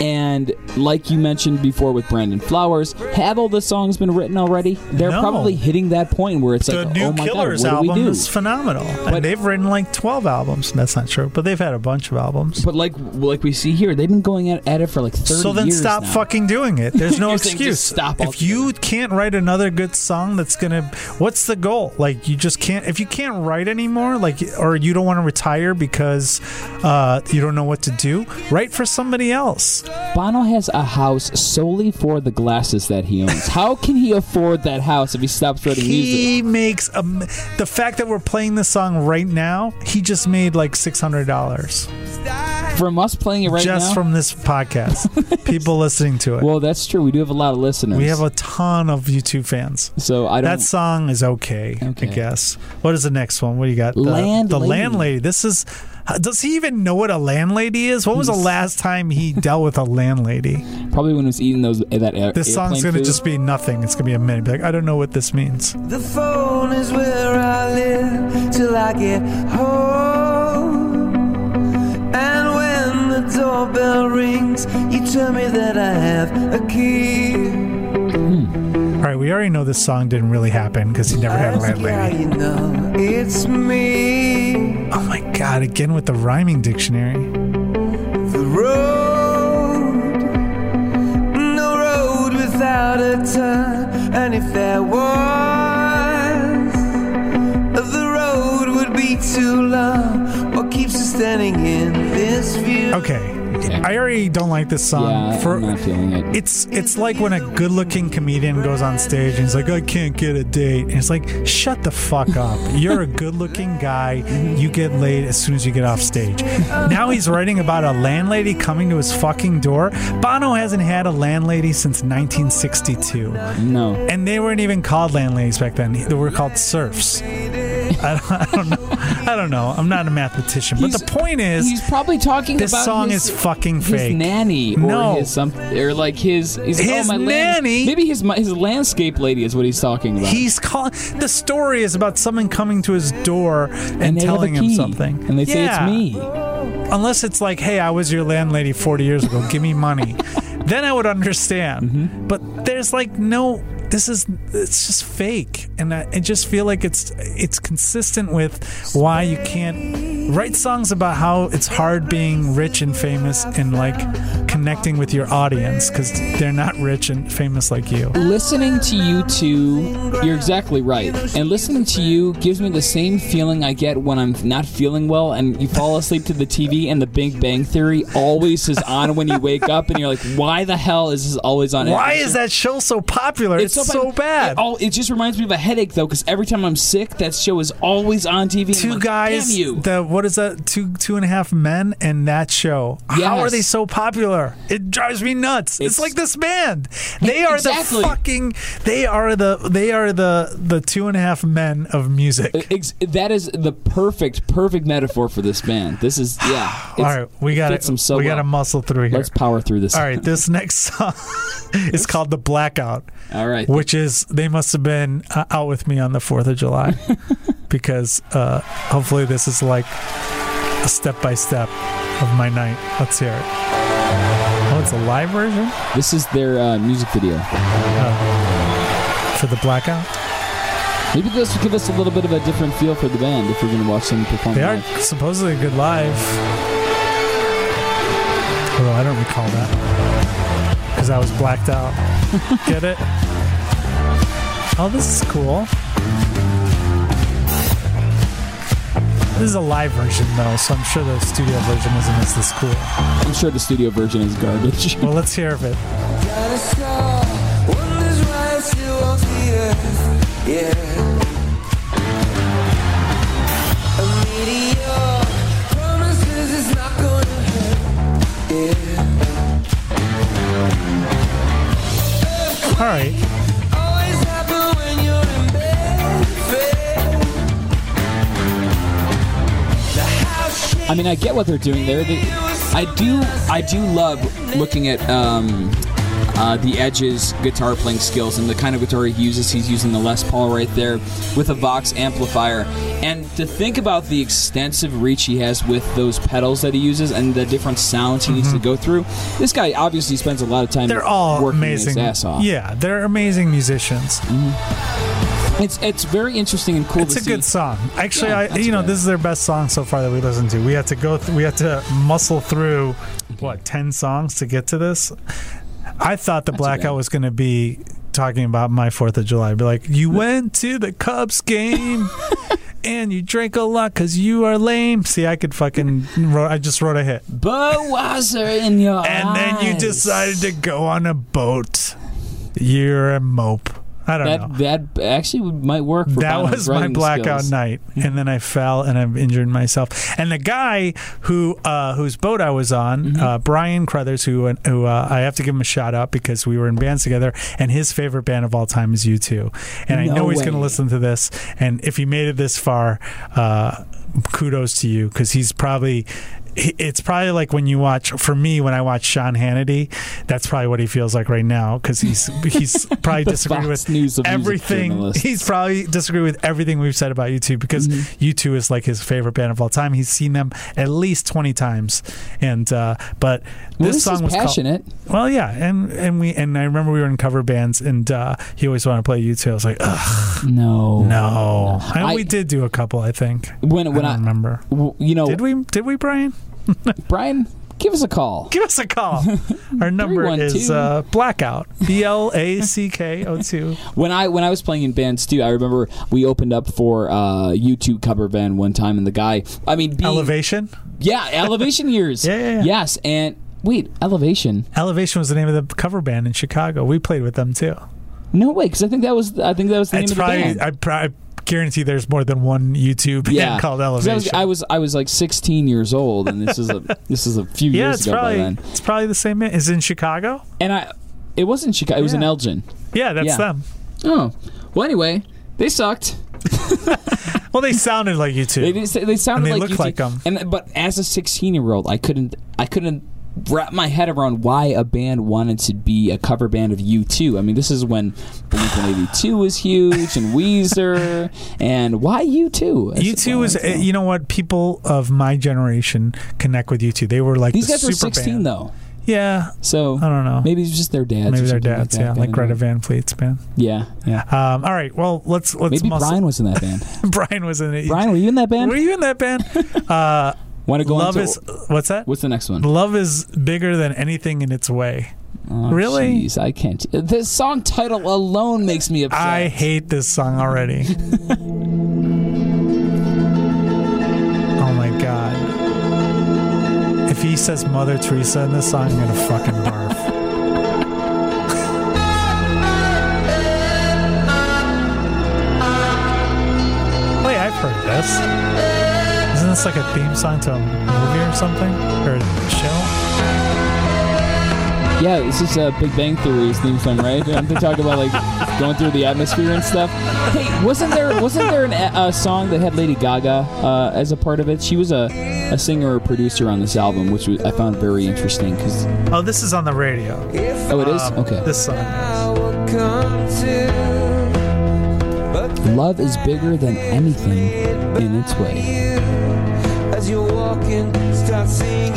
and like you mentioned before with Brandon Flowers, have all the songs been written already? They're No. probably hitting that point where it's The like, new oh my Killers god, what do album we do? is phenomenal, But- and they've written like twelve albums. That's not true, but they've had a bunch of albums. But like like we see here, they've been going at, at it for like thirty So then stop now. fucking doing it. There's no [laughs] excuse. stop if you can't write another good song, that's gonna. What's the goal? Like you just can't. If you can't write anymore, like or you don't want to retire because uh, you don't know what to do, write for somebody else. Bono has a house solely for the glasses that he owns. How can he afford that house if he stops writing music? He makes a, m- the fact that we're playing this song right now. He just made like six hundred dollars [laughs] From us playing it right just now. from this podcast. [laughs] People listening to it. well, that's true. We do have a lot of listeners. we have a ton of YouTube fans. so I don't. That song is okay, Okay. I guess. What is the next one? What do you got? The, Landlady. the landlady. This is. Uh, does he even know what a landlady is? When was the last time he dealt with a landlady? Probably when he was eating those uh, that air, This song's gonna food. just be nothing. It's gonna be a minute. Be like, I don't know what this means. The phone is where I live till I get home. Doorbell rings, you tell me that I have a key. Hmm. All right, we already know this song didn't really happen because he never had a landlady. you know it's me. Oh my god! Again with the rhyming dictionary. The road, no road without a turn. And if there was, the road would be too long. What keeps us standing in this view? Okay, I already don't like this song. Yeah, For I'm not feeling it. it's it's like when a good-looking comedian goes on stage and he's like, I can't get a date. And it's like, shut the fuck up. You're a good-looking guy. You get laid as soon as you get off stage. Now he's writing about a landlady coming to his fucking door. Bono hasn't had a landlady since 1962, No. and they weren't even called landladies back then. They were called serfs. I don't, I don't know. I don't know. I'm not a mathematician, but He's- the point is, He's probably talking this about song his, is fucking his fake. nanny or No. his some or like his his, oh, His my land- nanny? maybe his his landscape lady is what he's talking about. He's calling. The story is about someone coming to his door and, and telling him something. and they say Yeah. it's me. Unless it's like, "Hey, I was your landlady 40 years ago. Give me money." [laughs] then I would understand. Mm-hmm. But there's like no. This is it's just fake, and I, I just feel like it's it's consistent with why you can't write songs about how it's hard being rich and famous and like connecting with your audience because they're not rich and famous like you. listening to you two, you're exactly right. And listening to you gives me the same feeling I get when I'm not feeling well and you fall asleep to the TV and the Big Bang Theory always is on when you wake up and you're like, why the hell is this always on? Why is that show so popular? It's, so, bad. It, all, it just reminds me of a headache though, because every time I'm sick, that show is always on TV. two like, guys, Damn you. the what is that? Two two and a half men and that show. How are they so popular? It drives me nuts. It's, It's- like this band. They are Exactly. the fucking. They are the. They are the the two and a half men of music. That is the perfect, perfect metaphor for this band. This is yeah. [sighs] All right, we got it. so we got well. to muscle through here. Let's power through this. All right, this [laughs] next song [laughs] is called "The Blackout," All right. which is they must have been uh, out with me on the Fourth of July [laughs] because uh, hopefully this is like a step by step of my night. Let's hear it. Oh, it's a live version This is their uh, music video. for the blackout. Maybe this will give us a little bit of a different feel for the band if we're going to watch them perform. They are live. supposedly good live, although I don't recall that because I was blacked out. [laughs] Get it? Oh, this is cool. This is a live version though, so I'm sure the studio version isn't as this cool. I'm sure the studio version is garbage. Well, let's hear of it. Got a I mean, I get what they're doing there. They, I do, I do love looking at um, uh, the Edge's guitar playing skills and the kind of guitar he uses. He's using the Les Paul right there with a Vox amplifier, and to think about the extensive reach he has with those pedals that he uses and the different sounds he needs to go through. This guy obviously spends a lot of time. Mm-hmm. They're all working amazing. His ass off. Yeah, they're amazing musicians. It's it's very interesting and cool. It's a see. good song. Actually, Yeah, I you know this is their best song so far that we listened to. We had to go. Th- we had to muscle through what ten songs to get to this. I thought the blackout was going to be talking about my Fourth of July. Be like, you went to the Cubs game. [laughs] And you drank a lot because you are lame. See, I could fucking. Wrote, I just wrote a hit. Budweiser in your And then you decided to go on a boat. You're a mope. I don't know. That that actually might work. For that was my blackout skills. night and then i fell and i've injured myself and the guy who uh whose boat i was on Mm-hmm. uh brian crothers who who uh, i have to give him a shout out because we were in bands together and his favorite band of all time is u2 and i No know he's going to listen to this and if he made it this far uh kudos to you because he's probably it's probably like when you watch for me when I watch Sean Hannity that's probably what he feels like right now because he's he's [laughs] probably The disagreed with News everything he's probably disagree with everything we've said about U2 because Mm-hmm. U2 is like his favorite band of all time. He's seen them at least 20 times. And uh but Well, this, this song was called- passionate. well, yeah, and and we and I remember we were in cover bands and uh he always wanted to play U2. I was like, "Ugh, No, no." I know I- we did do a couple, I think. When I when don't I, remember. you know, Did we did we Brian? [laughs] Brian, give us a call. Give us a call. [laughs] Our number is uh Blackout. B L A C K O 2. [laughs] When I when I was playing in bands too, I remember we opened up for uh, U2 cover band one time, and the guy, I mean, being, Elevation. yeah, Elevation Years, Yeah, yeah, yeah. yes, and wait, Elevation, Elevation was the name of the cover band in Chicago. We played with them too. no way, because I think that was I think that was the name It's of the band. I guarantee there's more than one U2 band [laughs] yeah, [laughs] called 'Cause I was, Elevation. I was I was like 16 years old, and this is a [laughs] this is a few yeah, years it's ago probably by then. it's probably the same. Is in Chicago? And I, it wasn't Chicago. It was in Elgin. Yeah, that's Yeah. them. Oh, well. Anyway, they sucked. Well, they sounded like you They too. did- they sounded And they like look UT like 'em. And but as a 16 year old, I couldn't I couldn't wrap my head around why a band wanted to be a cover band of U2. I mean, this is when Blink 182 was huge and Weezer, and why U2? You two is uh, you know what people of my generation connect with U2. They were like These the guys were 16 band. though, Yeah, so I don't know. maybe it's just their dads. Maybe their dads, like yeah, like Greta. Van Fleet's band. Yeah, yeah. Um, all right, well let's let's Maybe muscle- Brian was in that band. [laughs] Brian was in it. Brian, were you in that band? Were you in that band? [laughs] uh, Want to go Love is what's that? what's the next one? Love is bigger than anything in its way. Oh, Really? Jeez, I can't. This song title alone makes me upset. I hate this song already. [laughs] oh my god. If he says Mother Teresa in this song, I'm gonna fucking barf. [laughs] Wait, I've heard this. This like a theme song to a movie or something? Or a show? Yeah, this is uh, Big Bang Theory's theme song, right? They talking about like [laughs] going through the atmosphere and stuff? Hey, wasn't there wasn't there an, a song that had Lady Gaga uh, as a part of it? She was a, a singer or producer on this album, which was, I found very interesting. Because Oh, this is on the radio. oh, it is Um, okay. This song. I will come to. Love is bigger than anything in its way.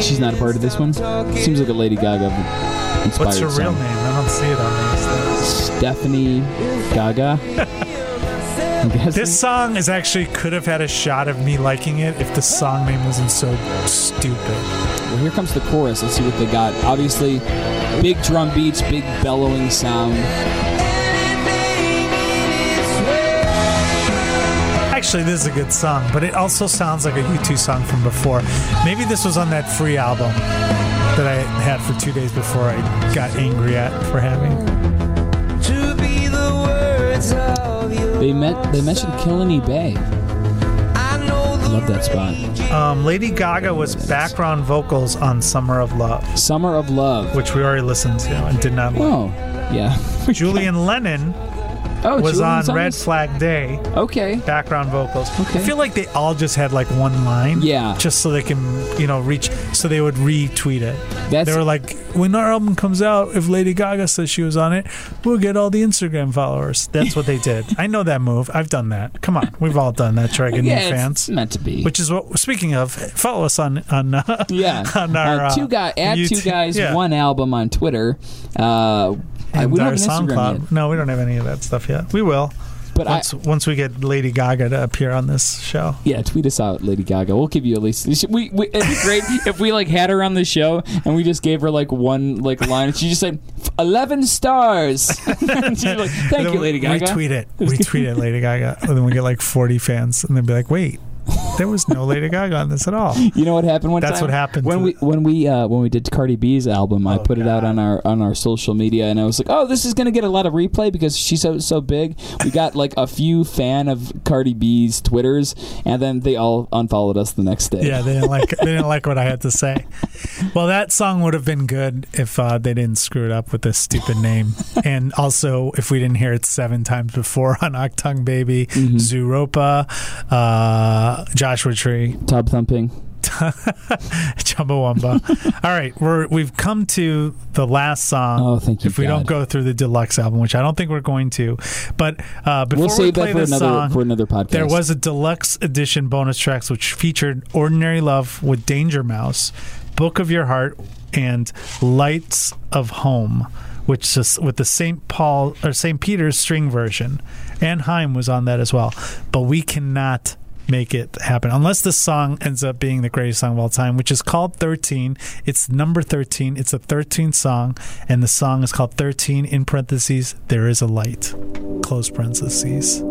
She's not a part of this one. Seems like a Lady Gaga inspired What's her real name? I don't see it on this. Stephanie Gaga. [laughs] This song is actually could have had a shot of me liking it if the song name wasn't so stupid. Well, here comes the chorus. Let's see what they got. Obviously, big drum beats, big bellowing sound. Actually, this is a good song, but it also sounds like a U2 song from before. Maybe this was on that free album that I had for two days before I got angry at for having. to be the words of They met. They mentioned Killiney Bay. I Love that spot. Um, Lady Gaga was background vocals on Summer of Love, Summer of Love. which we already listened to and did not like. Oh, yeah. [laughs] Julian Lennon oh, was on Red? Flag Day. Okay. background vocals. Okay. I feel like they all just had like one line. Yeah. Just so they can, you know, reach, so they would retweet it. That's They were like, when our album comes out, if Lady Gaga says she was on it, we'll get all the Instagram followers. That's what they did. [laughs] I know that move. I've done that. Come on. We've all done that. Get yeah, new it's fans. meant to be. Which is what, speaking of, follow us on, on, uh, yeah. [laughs] on our, uh, two uh, guy add two guys yeah. one album on Twitter. Uh, I, and we don't our have SoundCloud. No, we don't have any of that stuff yet. We will. but I, Once, once we get Lady Gaga to appear on this show. Yeah, tweet us out, Lady Gaga. We'll give you at least. We, we it'd be great if we like had her on the show and we just gave her like one like line. She just said eleven stars. [laughs] And she's like, "Thank you, Lady Gaga." Retweet it. Retweet it, Lady Gaga. And then we get like 40 fans, and they'd be like, "Wait, there was no Lady Gaga on this at all." [laughs] You know what happened one That's time? what happened when we when we uh, when we did Cardi B's album. I Oh, put it out God. on our on our social media, and I was like, "Oh, this is gonna get a lot of replay because she's so so big." We got like a few fan of Cardi B's twitters, and then they all unfollowed us the next day. Yeah, they didn't like they didn't like what I had to say. [laughs] Well, that song would have been good if uh, they didn't screw it up with this stupid name, [laughs] and also if we didn't hear it seven times before on Achtung Baby, Mm-hmm. Zooropa, uh, Joshua Tree, Tub thumping. [laughs] Chumbawamba. All right, we're we've come to the last song. Oh, thank you, If we God. don't go through the deluxe album, which I don't think we're going to, but uh, before We'll we play that for this another song, for another podcast. there was a deluxe edition bonus tracks which featured "Ordinary Love" with Danger Mouse, "Book of Your Heart," and "Lights of Home." Which is with the St. Paul or St. Peter's string version, and Haim was on that as well. But we cannot make it happen unless the song ends up being the greatest song of all time, which is called 13. It's number 13. It's a 13 song, and the song is called 13 in parentheses. There is a light. Close parentheses.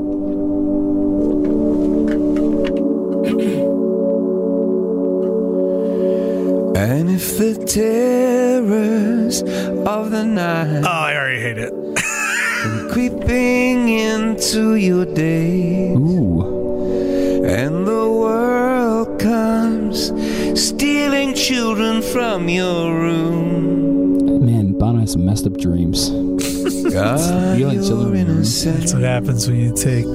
And if the terrors of the night Oh, I already hate it. [laughs] creeping into your day, Ooh. And the world comes stealing children from your room, Man, Bono has some messed up dreams. God, Stealing children your from your room. That's what happens when you take.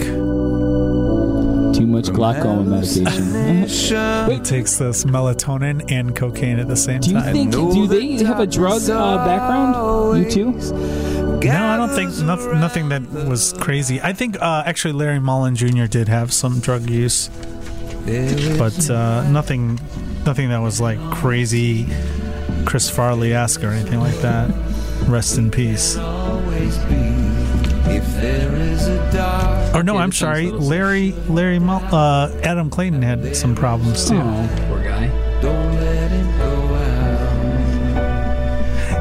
Too much glaucoma medication. It takes this melatonin and cocaine at the same do you time. think? Do they have a drug uh, background? U2? No, I don't think nothing, nothing that was crazy. I think uh, actually Larry Mullen Jr. did have some drug use, but uh, nothing, nothing that was like crazy, Chris Farley esque or anything like that. Rest in peace. always be if there is a dark Or no, I'm sorry, Larry, Larry, Mul- uh, Adam Clayton had some problems too. Oh,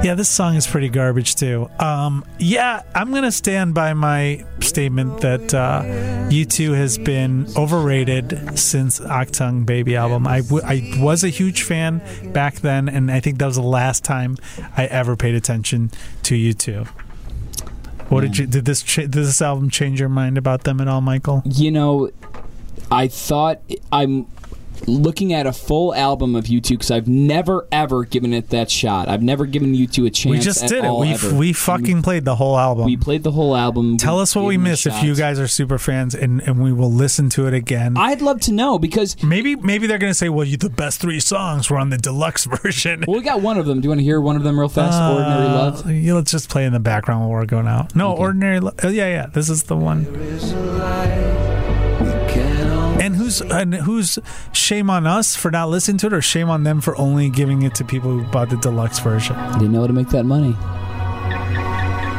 Yeah, this song is pretty garbage too. Um, yeah, I'm gonna stand by my statement that uh, U2 has been overrated since Achtung Baby album. I, w- I was a huge fan back then, and I think that was the last time I ever paid attention to U2. What did you did this cha- did this album change your mind about them at all, Michael? You know, I thought I'm looking at a full album of U2 because I've never ever given it that shot. I've never given U2 a chance. We just at did it. We ever. we fucking played the whole album. we played the whole album. Tell us what we gave missed if you guys are super fans, and, and we will listen to it again. I'd love to know because Maybe maybe they're gonna say, well, you, the best three songs were on the deluxe [laughs] version. well, we got one of them. Do you want to hear one of them real fast? Ordinary Uh, Love. Yeah, let's just play in the background while we're going out. No, ordinary. Lo- oh, yeah, yeah. This is the one. And who's and who's shame on us for not listening to it, or shame on them for only giving it to people who bought the deluxe version? They know how to make that money.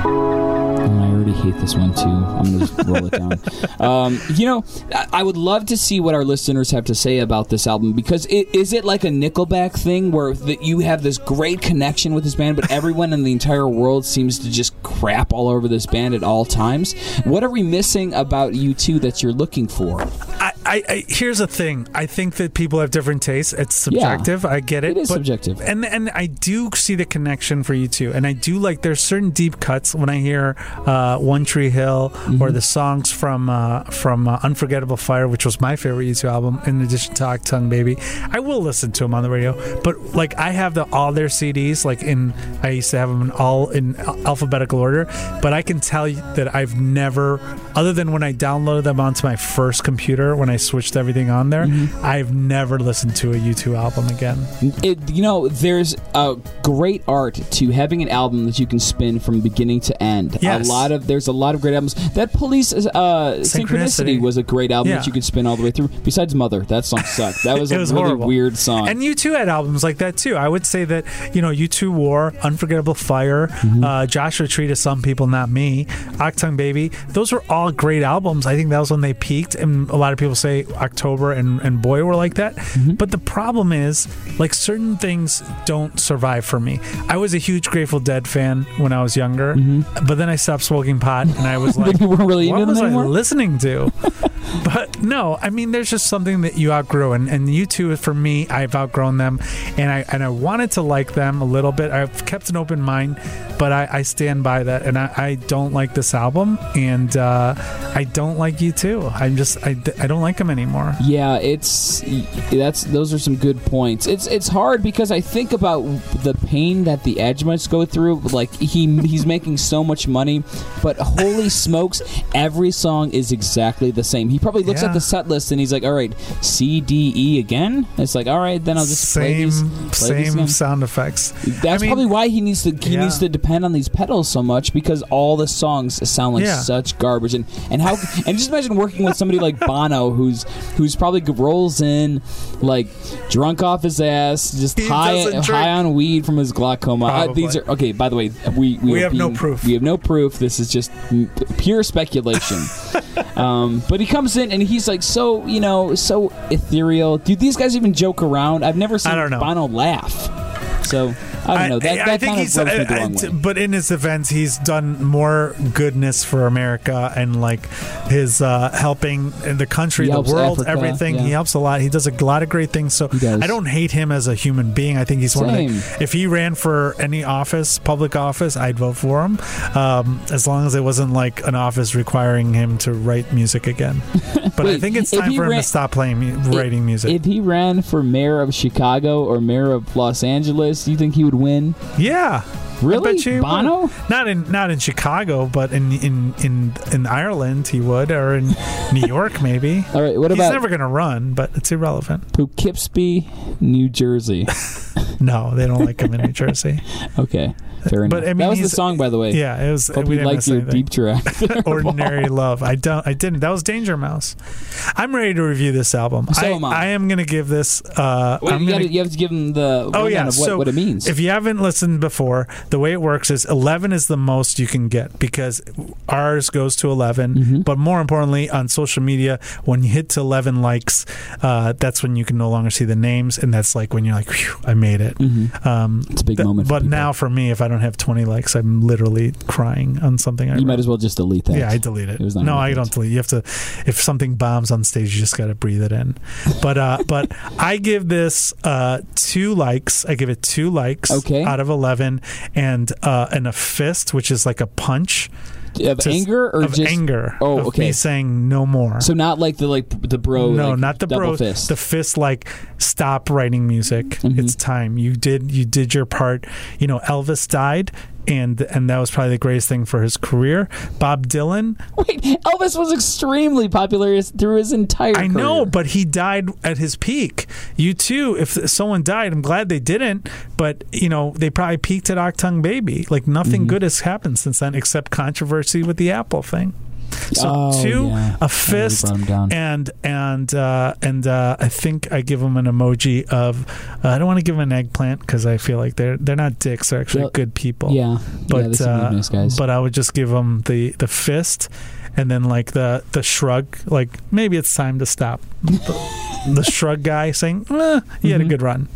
And I already hate this one too. I'm gonna just roll it down. [laughs] Um, you know, I- I would love to see what our listeners have to say about this album because it, is it like a Nickelback thing where that you have this great connection with this band, but everyone in the entire world seems to just crap all over this band at all times? What are we missing about U2 that you're looking for? I, I, here's the thing. I think that people have different tastes. It's Yeah. subjective. I get it. It is subjective. and and I do see the connection for U2. And I do like there's certain deep cuts when I hear uh, One Tree Hill Mm-hmm. or the songs from uh, from uh, Unforgettable Fire, which was my favorite U2 album. In addition to Tongue Baby, I will listen to them on the radio. But like I have the all their CDs. Like in I used to have them all in alphabetical order. But I can tell you that I've never, other than when I downloaded them onto my first computer when I switched everything on there, Mm-hmm. I've never listened to a U2 album again. It, you know, there's a great art to having an album that you can spin from beginning to end. Yes. A lot of there's a lot of great albums. That Police uh, Synchronicity. Synchronicity. was a great album Yeah. that you could spin all the way through. Besides Mother, that song sucked. That was [laughs] a was really horrible. weird song. And U2 had albums like that too. I would say that, you know, U2 War, Unforgettable Fire, Mm-hmm. uh, Joshua Tree to some people, not me, Achtung Baby. Those were all great albums. I think that was when they peaked. And a lot of people say October and, and Boy were like that. Mm-hmm. But the problem is, like, certain things don't survive for me. I was a huge Grateful Dead fan when I was younger, but then I stopped smoking pot and I was [laughs] like, you weren't Mm-hmm. really what was I listening to? [laughs] but no, I mean, there's just something that you outgrow, and and U2, for me, I've outgrown them, and I and I wanted to like them a little bit. I've kept an open mind, but I, I stand by that, and I, I don't like this album, and uh, I don't like U2. I'm just I, I don't like them anymore. Yeah, it's that's those are some good points. It's it's hard because I think about the pain that the Edge must go through. Like he he's making so much money, but holy [laughs] smokes, every song is exactly the same. He probably looks Yeah. at the set list and he's like, "All right, C D E again." It's like, "All right, then I'll just play Same these, play same again." sound effects. That's I mean, probably why he needs to he Yeah. needs to depend on these pedals so much because all the songs sound like Yeah. such garbage and and how and just imagine working with somebody like Bono who's who's probably rolls in like drunk off his ass just He high drink. high on weed from his glaucoma. Uh, these are okay. By the way, we we, We have no proof. We have no proof. This is just pure speculation. [laughs] um, but he comes in and he's like so you know so ethereal. Do these guys even joke around? I've never seen I don't know. Bono laugh. So I don't know. That, that kind of rubs me the I- wrong I- way. but in his defense, he's done more goodness for America and like his uh, helping in the country, He the world, Africa, everything. yeah. He helps a lot. He does a lot of great things. So I don't hate him as a human being. I think he's one of the. If he ran for any office, public office, I'd vote for him. Um, as long as it wasn't like an office requiring him to write music again. [laughs] But I think it's time for him to stop playing writing music. If he ran for mayor of Chicago or mayor of Los Angeles, do you think he would win? yeah. Really? I bet you he would. Bono? Not in not in Chicago, but in in in in Ireland he would, or in [laughs] New York maybe. All right. What He's about never going to run, but it's irrelevant. Poughkeepsie, New Jersey? [laughs] No, they don't like him in New Jersey. [laughs] Okay, fair enough. But, I mean, that was the song, by the way. Yeah, it was. Hope we you didn't liked miss your anything. deep track. [laughs] [laughs] Ordinary love. I don't. I didn't. That was Danger Mouse. I'm ready to review this album. So I, am I. I am going to give this. Uh, Wait, you, gotta, you have to give him the Oh yeah, of what, so what it means. If you haven't listened before, the way it works is eleven is the most you can get because ours goes to 11 Mm-hmm. But more importantly, on social media, when you hit to eleven likes, uh, that's when you can no longer see the names, and that's like when you're like, I made it. Um, it's a big th- moment. but people. now for me, if I don't have 20 likes, I'm literally crying on something. I You might as well just delete that. Yeah, I delete it. It no, I don't delete. You have to. If something bombs on stage, you just got to breathe it in. But uh, [laughs] but I give this uh, two likes. I give it two likes. Okay. Out of eleven, and uh, and a fist, which is like a punch of anger or of just anger. Oh, okay. Me saying no more. So not like the like the bro. no, like, not the bro. fist. The fist, like stop writing music. Mhm. It's time. You did. You did your part. You know, Elvis died, and and that was probably the greatest thing for his career. Bob Dylan, Wait, Elvis was extremely popular through his entire. I know, but he died at his peak. You too. If someone died, I'm glad they didn't. But you know, they probably peaked at Achtung Baby. Like nothing Mm-hmm. good has happened since then, except controversy with the Apple thing. So Oh, two, yeah. a fist, and and uh, and uh, I think I give him an emoji of. Uh, I don't want to give him an eggplant because I feel like they're they're not dicks. They're actually Well, good people yeah, but yeah, they seem like uh, nice guys. but I would just give him the the fist, and then like the the shrug, like maybe it's time to stop. [laughs] the, the shrug guy saying, eh, "You had a Mhm. good run."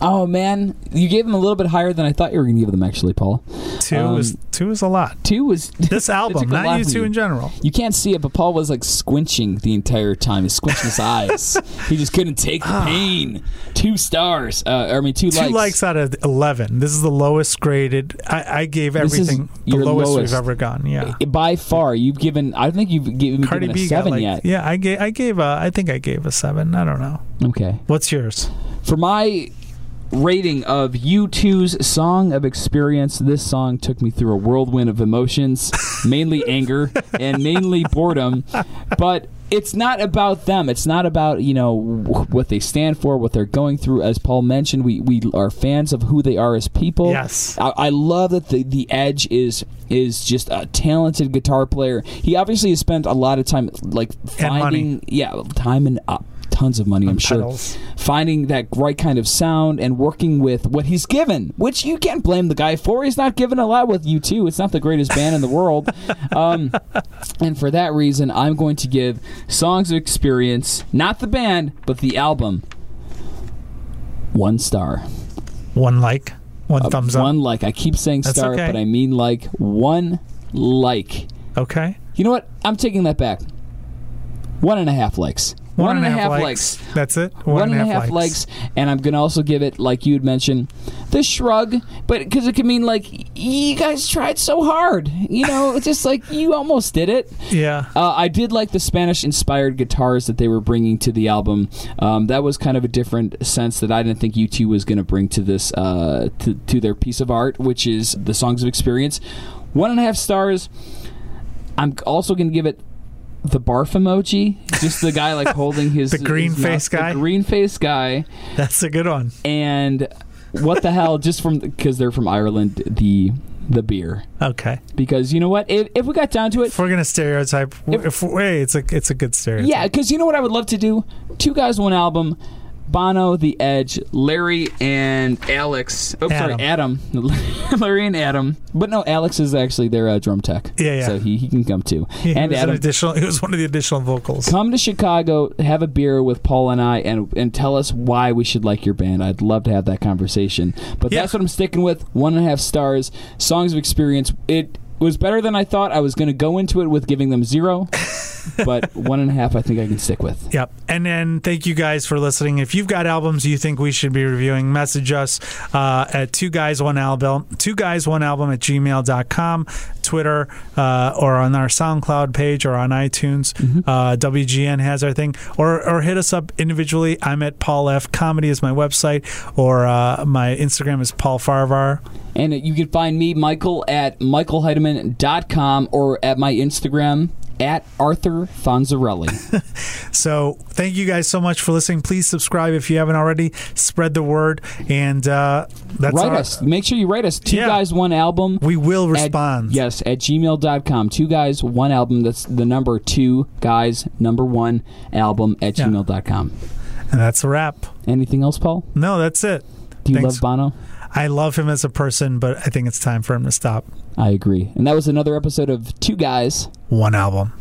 Oh man, you gave them a little bit higher than I thought you were going to give them. Actually, Paul. Two Um, is two is a lot. Two was [laughs] This album, a not U2 in general. You can't see it, but Paul was like squinching the entire time. He's squinching his [laughs] eyes. He just couldn't take the pain. Two stars. Uh, I mean, two, Two likes. out of eleven. This is the lowest graded. I, I gave everything the lowest, lowest. we've ever gone. Yeah. By far, you've given. I don't think you've given, Cardi given a B got seven like yet. yeah. I gave I gave a I think I gave a seven. I don't know. Okay. What's yours? For my rating of U2's Song of Experience, this song took me through a whirlwind of emotions, [laughs] mainly anger and mainly boredom. But it's not about them. It's not about, you know, what they stand for, what they're going through. As Paul mentioned, we, we are fans of who they are as people. Yes. I, I love that the, the Edge is is just a talented guitar player. He obviously has spent a lot of time like finding yeah, time and uh, tons of money, I'm sure finding that right kind of sound and working with what he's given, which you can't blame the guy for. He's not given a lot with U2. It's not the greatest band in the world, [laughs] um, and for that reason, I'm going to give Songs of Experience, not the band, but the album, one star. One like, one Uh, thumbs up. One like. I keep saying That's star, okay. but I mean like. One like. Okay. You know what? I'm taking that back. One and a half likes. One and a half likes. That's it. one and a half likes. and I'm gonna also give it, like you had mentioned, the shrug, but because it could mean like you guys tried so hard, you know, it's just like you almost did it. Yeah. Uh, I did like the Spanish-inspired guitars that they were bringing to the album. Um, that was kind of a different sense that I didn't think U2 was going to bring to this uh, to, to their piece of art, which is the Songs of Experience. One and a half stars. I'm also going to give it the barf emoji, just the guy like holding [laughs] his The green his face mouth- guy? the green face guy, That's a good one. and what the hell? Just from because they're from Ireland, the the beer. Okay. Because you know what? If, if we got down to it, If we're gonna stereotype, If- if, hey, it's a it's a good stereotype. Yeah, because you know what I would love to do? Two guys, one album. Bono, The Edge, Larry, and Alex. Oh, sorry, Adam. [laughs] Larry and Adam. But no, Alex is actually their uh, drum tech. Yeah, yeah. So he, he can come too. He and was an Adam, additional. He was one of the additional vocals. come to Chicago, have a beer with Paul and I, and and tell us why we should like your band. I'd love to have that conversation. But Yeah. that's what I'm sticking with. One and a half stars. Songs of experience. It was better than I thought. I was going to go into it with giving them zero, [laughs] but one and a half. I think I can stick with. Yep. And then thank you guys for listening. If you've got albums you think we should be reviewing, message us uh, at two guys one album, two guys one album at gmail.com, Twitter, uh, or on our SoundCloud page or on iTunes. Uh, WGN has our thing. Or, or hit us up individually. I'm at Paul F. Comedy is my website, or uh, my Instagram is Paul Farahvar. And you can find me, Michael, at michaelheidemann.com or at my Instagram at Arthur Fonzarelli. [laughs] So thank you guys so much for listening. Please subscribe if you haven't already. Spread the word, and uh, that's write our- us. Make sure you write us. Two Yeah. guys, one album. We will At- respond. At gmail.com. Two guys, one album. That's the number two guys, number one album at Yeah. gmail.com. And that's a wrap. Anything else, Paul? No, that's it. Do you Thanks. love Bono? I love him as a person, but I think it's time for him to stop. I agree. And that was another episode of Two Guys. One album.